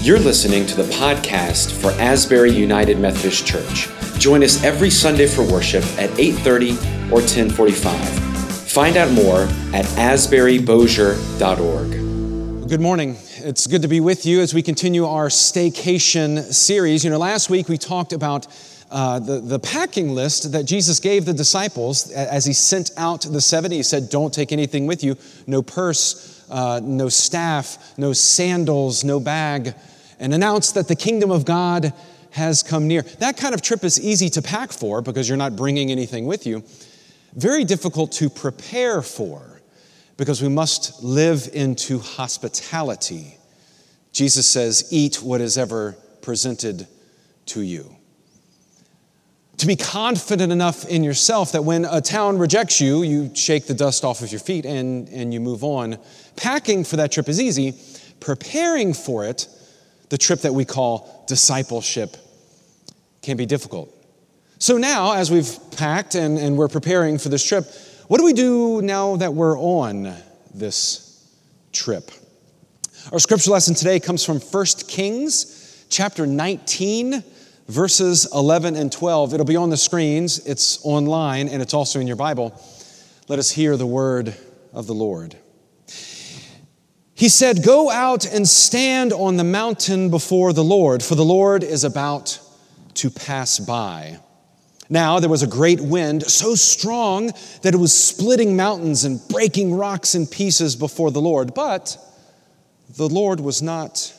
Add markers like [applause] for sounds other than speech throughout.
You're listening to the podcast for Asbury United Methodist Church. Join us every Sunday for worship at 8:30 or 10:45. Find out more at asburybosier.org. Good morning. It's good to be with you as we continue our staycation series. You know, last week we talked about uh, the, the packing list that Jesus gave the disciples as he sent out the 70. He said, Don't take anything with you no purse, uh, no staff, no sandals, no bag, and announced that the kingdom of God has come near. That kind of trip is easy to pack for because you're not bringing anything with you. Very difficult to prepare for because we must live into hospitality. Jesus says, Eat what is ever presented to you to be confident enough in yourself that when a town rejects you, you shake the dust off of your feet and, and you move on. Packing for that trip is easy. Preparing for it, the trip that we call discipleship, can be difficult. So now, as we've packed and, and we're preparing for this trip, what do we do now that we're on this trip? Our scripture lesson today comes from 1 Kings chapter 19 verses 11 and 12. It'll be on the screens, it's online, and it's also in your Bible. Let us hear the word of the Lord. He said, Go out and stand on the mountain before the Lord, for the Lord is about to pass by. Now there was a great wind, so strong that it was splitting mountains and breaking rocks in pieces before the Lord. But the Lord was not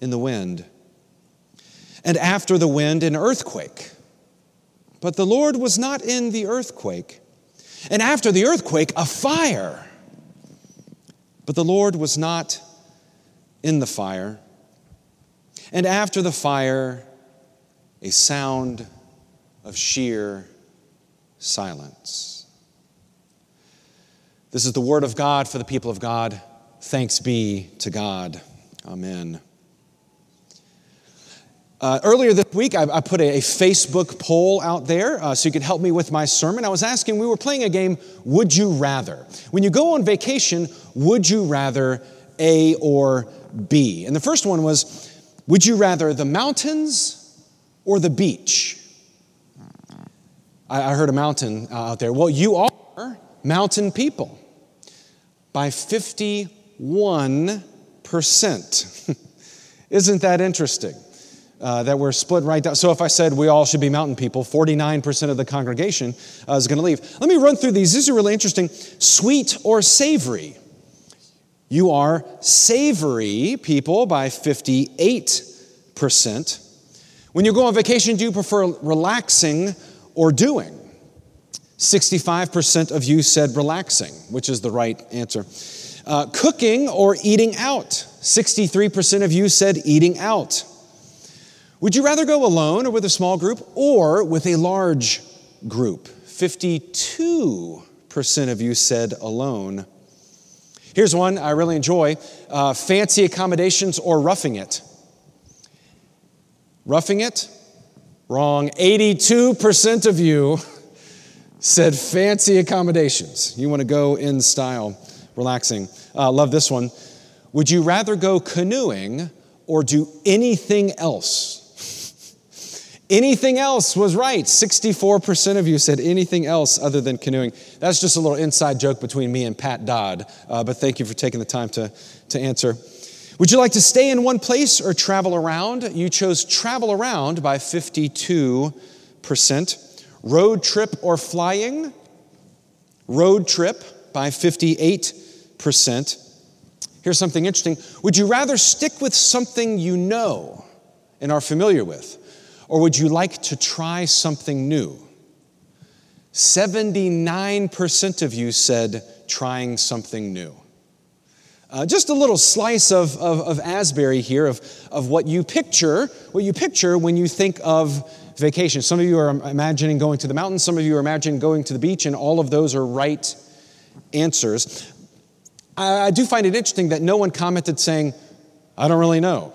in the wind and after the wind, an earthquake. But the Lord was not in the earthquake. And after the earthquake, a fire. But the Lord was not in the fire. And after the fire, a sound of sheer silence. This is the word of God for the people of God. Thanks be to God. Amen. Uh, earlier this week, I, I put a, a, Facebook poll out there uh, so you could help me with my sermon. I was asking, we were playing a game, Would You Rather? When you go on vacation, would you rather A or B? And the first one was, Would you rather the mountains or the beach? I, I heard a mountain uh, out there. Well, you are mountain people by 51%. [laughs] Isn't that interesting? Uh, that we're split right down. So if I said we all should be mountain people, 49% of the congregation uh, is going to leave. Let me run through these. These are really interesting. Sweet or savory? You are savory people by 58%. When you go on vacation, do you prefer relaxing or doing? 65% of you said relaxing, which is the right answer. Uh, cooking or eating out? 63% of you said eating out. Would you rather go alone or with a small group or with a large group? 52% of you said alone. Here's one I really enjoy uh, fancy accommodations or roughing it. Roughing it? Wrong. 82% of you [laughs] said fancy accommodations. You want to go in style, relaxing. Uh, love this one. Would you rather go canoeing or do anything else? Anything else was right. 64% of you said anything else other than canoeing. That's just a little inside joke between me and Pat Dodd, uh, but thank you for taking the time to, to answer. Would you like to stay in one place or travel around? You chose travel around by 52%. Road trip or flying? Road trip by 58%. Here's something interesting. Would you rather stick with something you know and are familiar with? Or would you like to try something new? 79% of you said trying something new. Uh, just a little slice of, of, of, Asbury here of, of what you picture, what you picture when you think of vacation. Some of you are imagining going to the mountains, some of you are imagining going to the beach, and all of those are right answers. I, I do find it interesting that no one commented saying, I don't really know.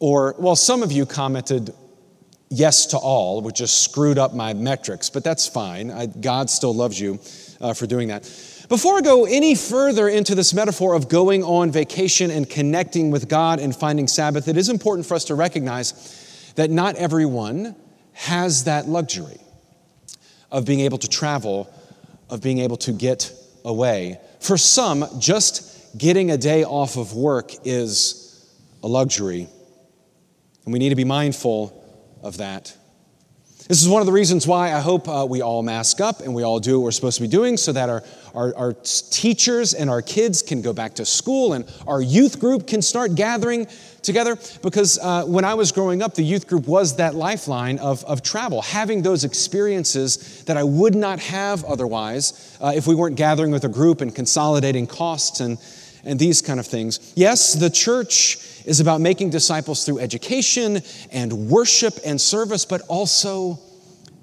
Or, well, some of you commented yes to all, which just screwed up my metrics, but that's fine. I, God still loves you uh, for doing that. Before I go any further into this metaphor of going on vacation and connecting with God and finding Sabbath, it is important for us to recognize that not everyone has that luxury of being able to travel, of being able to get away. For some, just getting a day off of work is a luxury, and we need to be mindful of that. This is one of the reasons why I hope uh, we all mask up and we all do what we're supposed to be doing so that our, our, our, teachers and our kids can go back to school and our youth group can start gathering together. Because uh, when I was growing up, the youth group was that lifeline of, of travel, having those experiences that I would not have otherwise uh, if we weren't gathering with a group and consolidating costs and, and these kind of things. Yes, the church is about making disciples through education and worship and service, but also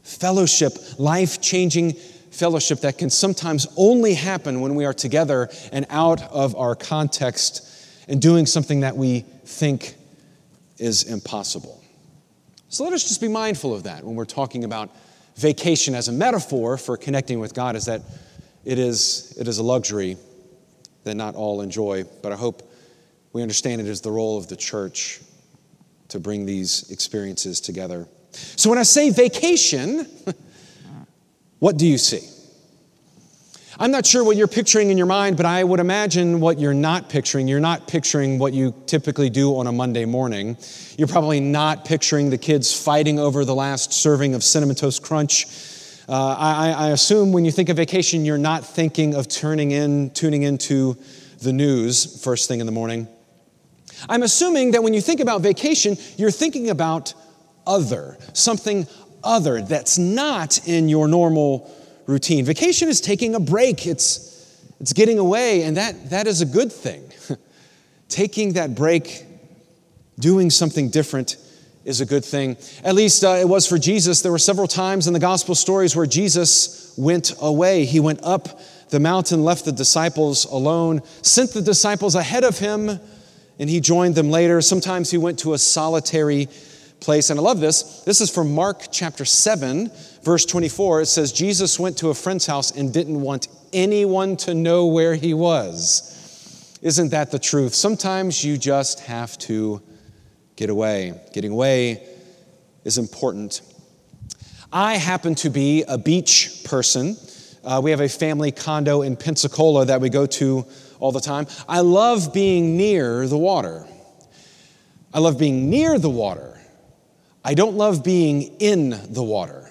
fellowship, life changing fellowship that can sometimes only happen when we are together and out of our context and doing something that we think is impossible. So let us just be mindful of that when we're talking about vacation as a metaphor for connecting with God, is that it is, it is a luxury that not all enjoy, but I hope we understand it is the role of the church to bring these experiences together. So when I say vacation, [laughs] what do you see? I'm not sure what you're picturing in your mind, but I would imagine what you're not picturing. You're not picturing what you typically do on a Monday morning. You're probably not picturing the kids fighting over the last serving of Cinnamon Toast Crunch. Uh, I, I assume when you think of vacation, you're not thinking of turning in, tuning into the news first thing in the morning. I'm assuming that when you think about vacation, you're thinking about other, something other that's not in your normal routine. Vacation is taking a break, it's, it's getting away, and that, that is a good thing. [laughs] taking that break, doing something different is a good thing. At least uh, it was for Jesus. There were several times in the gospel stories where Jesus went away. He went up the mountain, left the disciples alone, sent the disciples ahead of him and he joined them later. Sometimes he went to a solitary place. And I love this. This is from Mark chapter 7, verse 24. It says, Jesus went to a friend's house and didn't want anyone to know where he was. Isn't that the truth? Sometimes you just have to get away. Getting away is important. I happen to be a beach person. Uh, we have a family condo in Pensacola that we go to all the time. I love being near the water. I love being near the water. I don't love being in the water.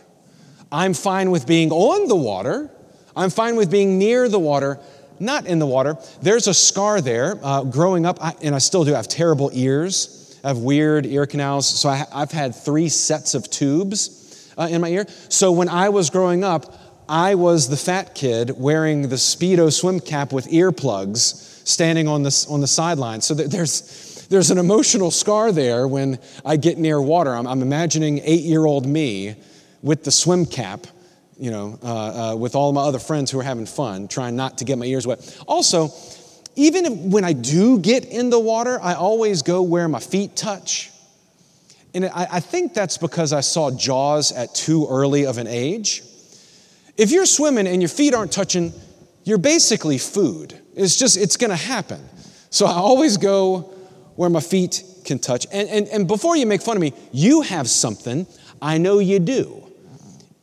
I'm fine with being on the water. I'm fine with being near the water, not in the water. There's a scar there. Uh, growing up, I, and I still do, I have terrible ears. I have weird ear canals. So I, have had three sets of tubes uh, in my ear. So when I was growing up, I was the fat kid wearing the Speedo swim cap with earplugs standing on the, on the sideline. So there's, there's an emotional scar there when I get near water. I'm, I'm imagining eight year old me with the swim cap, you know, uh, uh, with all my other friends who are having fun, trying not to get my ears wet. Also, even when I do get in the water, I always go where my feet touch. And I, I think that's because I saw Jaws at too early of an age. If you're swimming and your feet aren't touching, you're basically food. It's just, it's gonna happen. So I always go where my feet can touch. And, and, and before you make fun of me, you have something. I know you do.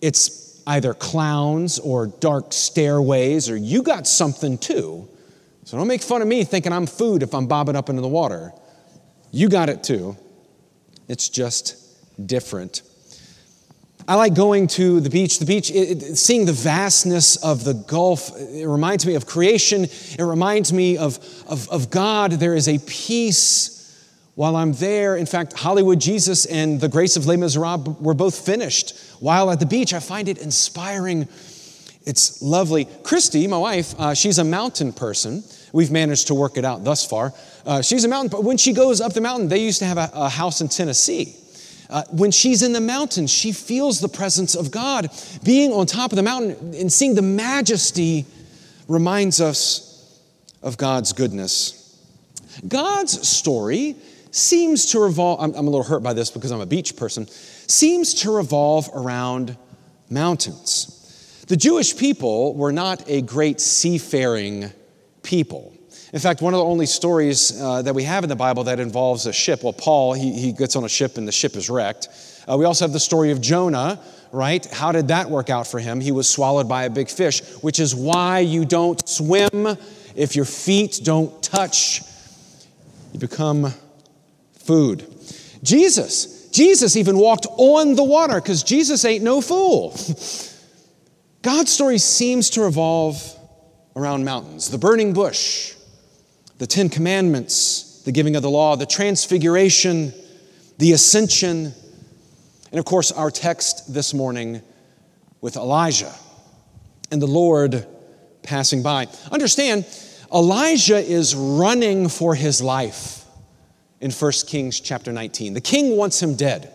It's either clowns or dark stairways, or you got something too. So don't make fun of me thinking I'm food if I'm bobbing up into the water. You got it too. It's just different. I like going to the beach. The beach, it, it, seeing the vastness of the Gulf, it reminds me of creation. It reminds me of, of, of God. There is a peace while I'm there. In fact, Hollywood Jesus and The Grace of Les Miserables were both finished while at the beach. I find it inspiring. It's lovely. Christy, my wife, uh, she's a mountain person. We've managed to work it out thus far. Uh, she's a mountain, but when she goes up the mountain, they used to have a, a house in Tennessee. Uh, when she's in the mountains, she feels the presence of God. Being on top of the mountain and seeing the majesty reminds us of God's goodness. God's story seems to revolve, I'm, I'm a little hurt by this because I'm a beach person, seems to revolve around mountains. The Jewish people were not a great seafaring people. In fact, one of the only stories uh, that we have in the Bible that involves a ship, well, Paul, he, he gets on a ship and the ship is wrecked. Uh, we also have the story of Jonah, right? How did that work out for him? He was swallowed by a big fish, which is why you don't swim if your feet don't touch. You become food. Jesus, Jesus even walked on the water because Jesus ain't no fool. [laughs] God's story seems to revolve around mountains, the burning bush, the Ten Commandments, the giving of the law, the transfiguration, the ascension, and of course, our text this morning with Elijah and the Lord passing by. Understand, Elijah is running for his life in 1 Kings chapter 19. The king wants him dead.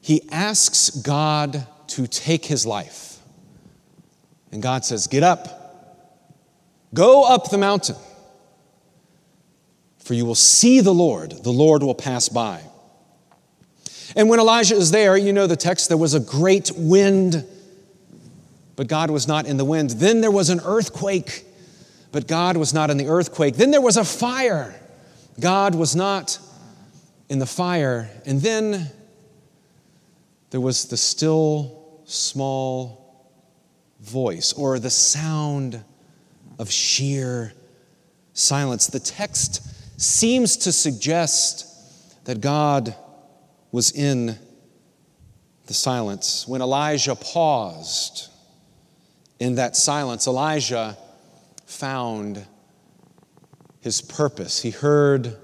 He asks God to take his life. And God says, Get up, go up the mountain, for you will see the Lord. The Lord will pass by. And when Elijah is there, you know the text, there was a great wind, but God was not in the wind. Then there was an earthquake, but God was not in the earthquake. Then there was a fire. God was not in the fire. And then there was the still small voice or the sound of sheer silence. The text seems to suggest that God was in the silence. When Elijah paused in that silence, Elijah found his purpose. He heard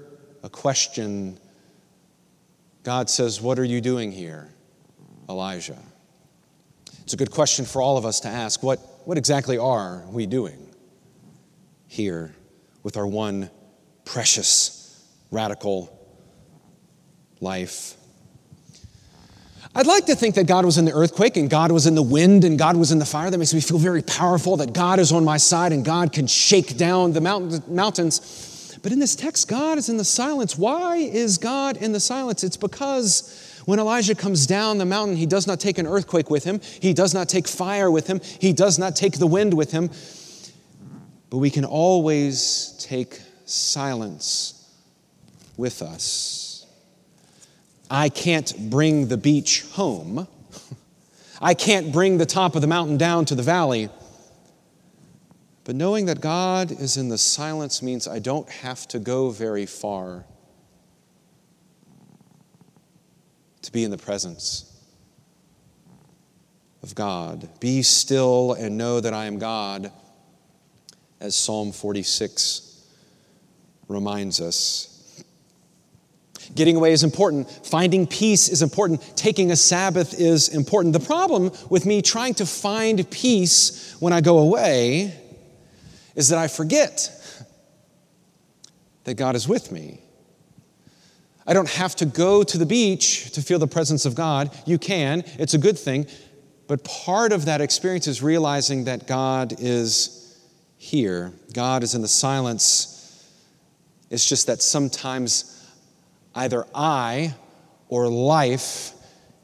a question. God says, What are you doing here, Elijah? It's a good question for all of us to ask. What, what exactly are we doing here with our one precious, radical life? I'd like to think that God was in the earthquake and God was in the wind and God was in the fire. That makes me feel very powerful that God is on my side and God can shake down the mountains. But in this text, God is in the silence. Why is God in the silence? It's because when Elijah comes down the mountain, he does not take an earthquake with him, he does not take fire with him, he does not take the wind with him. But we can always take silence with us. I can't bring the beach home. [laughs] I can't bring the top of the mountain down to the valley. But knowing that God is in the silence means I don't have to go very far to be in the presence of God. Be still and know that I am God, as Psalm 46 reminds us. Getting away is important. Finding peace is important. Taking a Sabbath is important. The problem with me trying to find peace when I go away is that I forget that God is with me. I don't have to go to the beach to feel the presence of God. You can, it's a good thing. But part of that experience is realizing that God is here, God is in the silence. It's just that sometimes Either I or life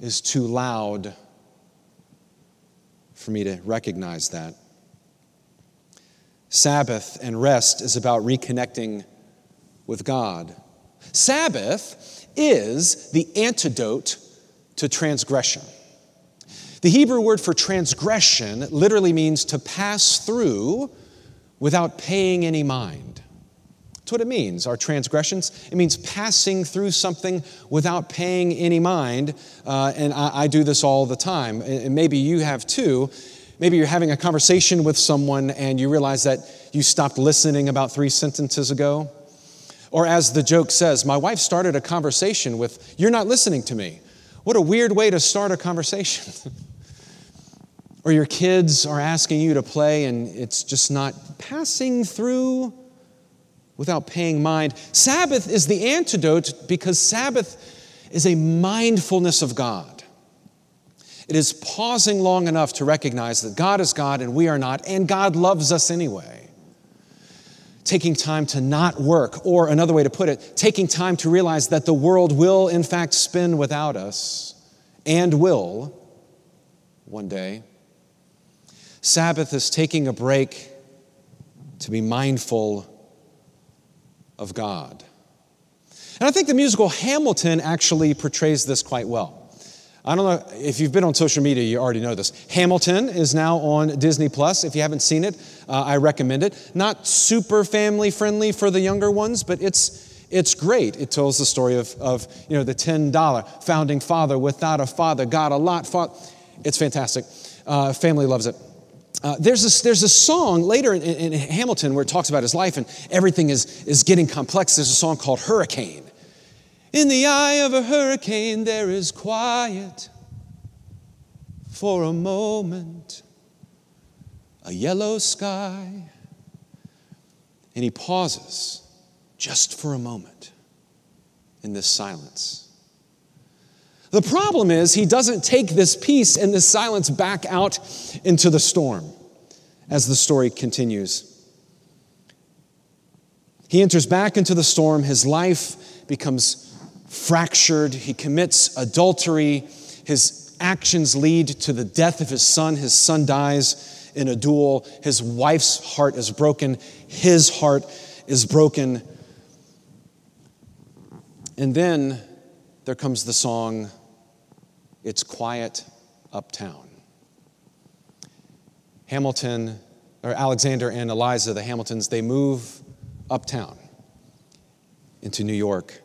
is too loud for me to recognize that. Sabbath and rest is about reconnecting with God. Sabbath is the antidote to transgression. The Hebrew word for transgression literally means to pass through without paying any mind. That's what it means, our transgressions. It means passing through something without paying any mind. Uh, and I, I, do this all the time. And maybe you have too. Maybe you're having a conversation with someone and you realize that you stopped listening about three sentences ago. Or as the joke says, my wife started a conversation with, You're not listening to me. What a weird way to start a conversation. [laughs] or your kids are asking you to play and it's just not passing through without paying mind. Sabbath is the antidote because Sabbath is a mindfulness of God. It is pausing long enough to recognize that God is God and we are not, and God loves us anyway. Taking time to not work, or another way to put it, taking time to realize that the world will, in fact, spin without us and will one day. Sabbath is taking a break to be mindful of God. And I think the musical Hamilton actually portrays this quite well. I don't know if you've been on social media, you already know this. Hamilton is now on Disney Plus. If you haven't seen it, uh, I recommend it. Not super family friendly for the younger ones, but it's it's great. It tells the story of, of you know the ten dollar founding father without a father got a lot. It's fantastic. Uh, family loves it. Uh, there's, this, there's a song later in, in, Hamilton where it talks about his life and everything is, is getting complex. There's a song called Hurricane. In the eye of a hurricane, there is quiet for a moment, a yellow sky. And he pauses just for a moment in this silence. The problem is, he doesn't take this peace and this silence back out into the storm as the story continues. He enters back into the storm, his life becomes fractured, he commits adultery, his actions lead to the death of his son. His son dies in a duel, his wife's heart is broken, his heart is broken. And then there comes the song, It's Quiet Uptown. Hamilton, or Alexander and Eliza, the Hamiltons, they move uptown into New York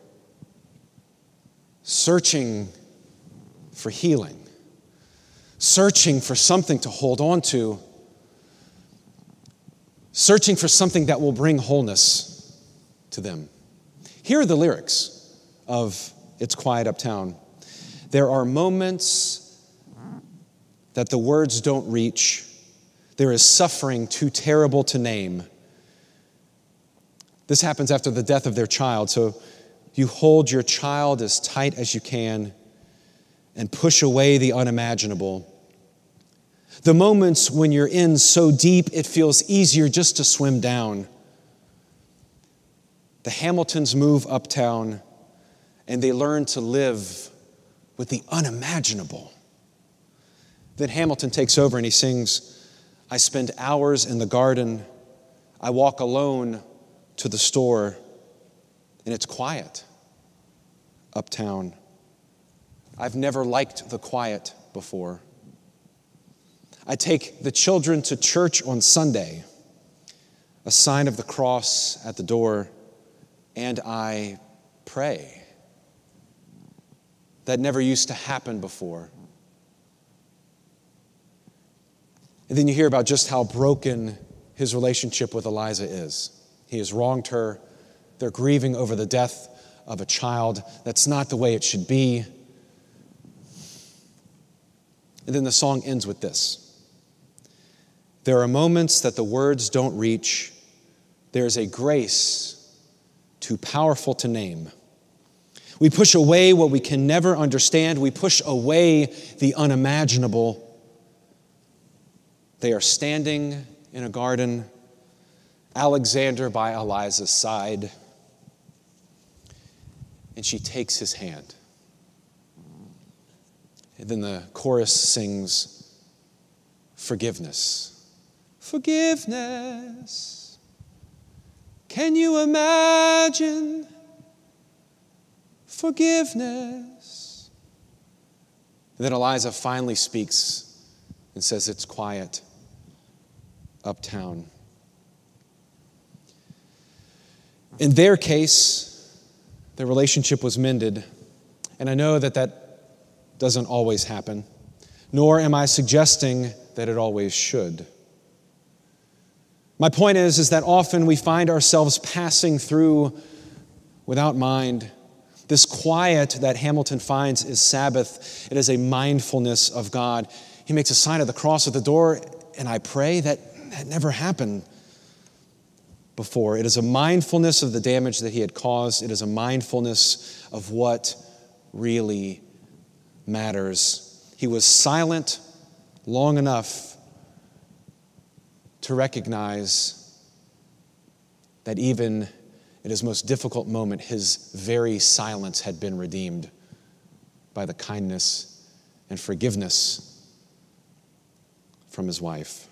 searching for healing, searching for something to hold on to, searching for something that will bring wholeness to them. Here are the lyrics of It's Quiet Uptown. There are moments that the words don't reach. There is suffering too terrible to name. This happens after the death of their child. So you hold your child as tight as you can and push away the unimaginable. The moments when you're in so deep it feels easier just to swim down. The Hamiltons move uptown and they learn to live with the unimaginable. Then Hamilton takes over and he sings, I spend hours in the garden. I walk alone to the store, and it's quiet uptown. I've never liked the quiet before. I take the children to church on Sunday, a sign of the cross at the door, and I pray. That never used to happen before. And then you hear about just how broken his relationship with Eliza is. He has wronged her. They're grieving over the death of a child. That's not the way it should be. And then the song ends with this There are moments that the words don't reach. There's a grace too powerful to name. We push away what we can never understand. We push away the unimaginable. They are standing in a garden, Alexander by Eliza's side and she takes his hand. And then the chorus sings forgiveness. Forgiveness. Can you imagine forgiveness? And then Eliza finally speaks and says, It's quiet uptown. In their case, the relationship was mended. And I know that that doesn't always happen, nor am I suggesting that it always should. My point is, is that often we find ourselves passing through without mind. This quiet that Hamilton finds is Sabbath. It is a mindfulness of God. He makes a sign of the cross at the door, and I pray that that never happened before. It is a mindfulness of the damage that he had caused, it is a mindfulness of what really matters. He was silent long enough to recognize that even in his most difficult moment, his very silence had been redeemed by the kindness and forgiveness from his wife.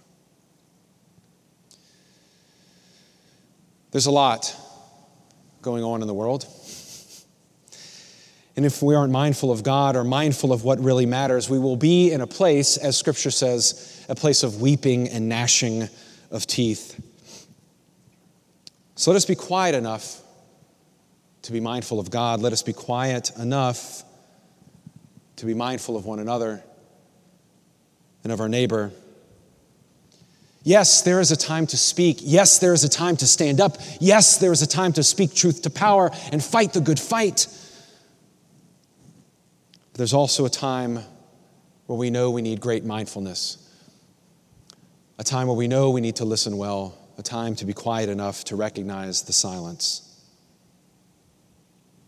There's a lot going on in the world. And if we aren't mindful of God or mindful of what really matters, we will be in a place, as scripture says, a place of weeping and gnashing of teeth. So let us be quiet enough to be mindful of God. Let us be quiet enough to be mindful of one another and of our neighbor. Yes, there is a time to speak. Yes, there is a time to stand up. Yes, there is a time to speak truth to power and fight the good fight. But there's also a time where we know we need great mindfulness, a time where we know we need to listen well, a time to be quiet enough to recognize the silence.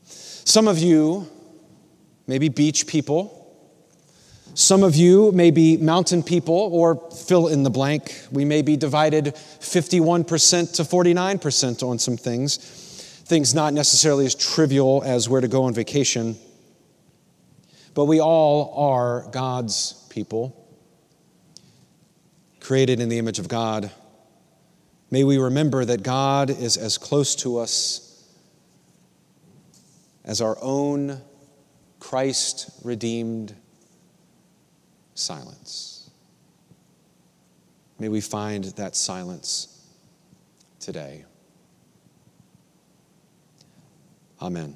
Some of you may be beach people. Some of you may be mountain people or fill in the blank. We may be divided 51% to 49% on some things, things not necessarily as trivial as where to go on vacation. But we all are God's people, created in the image of God. May we remember that God is as close to us as our own Christ redeemed silence. May we find that silence today. Amen.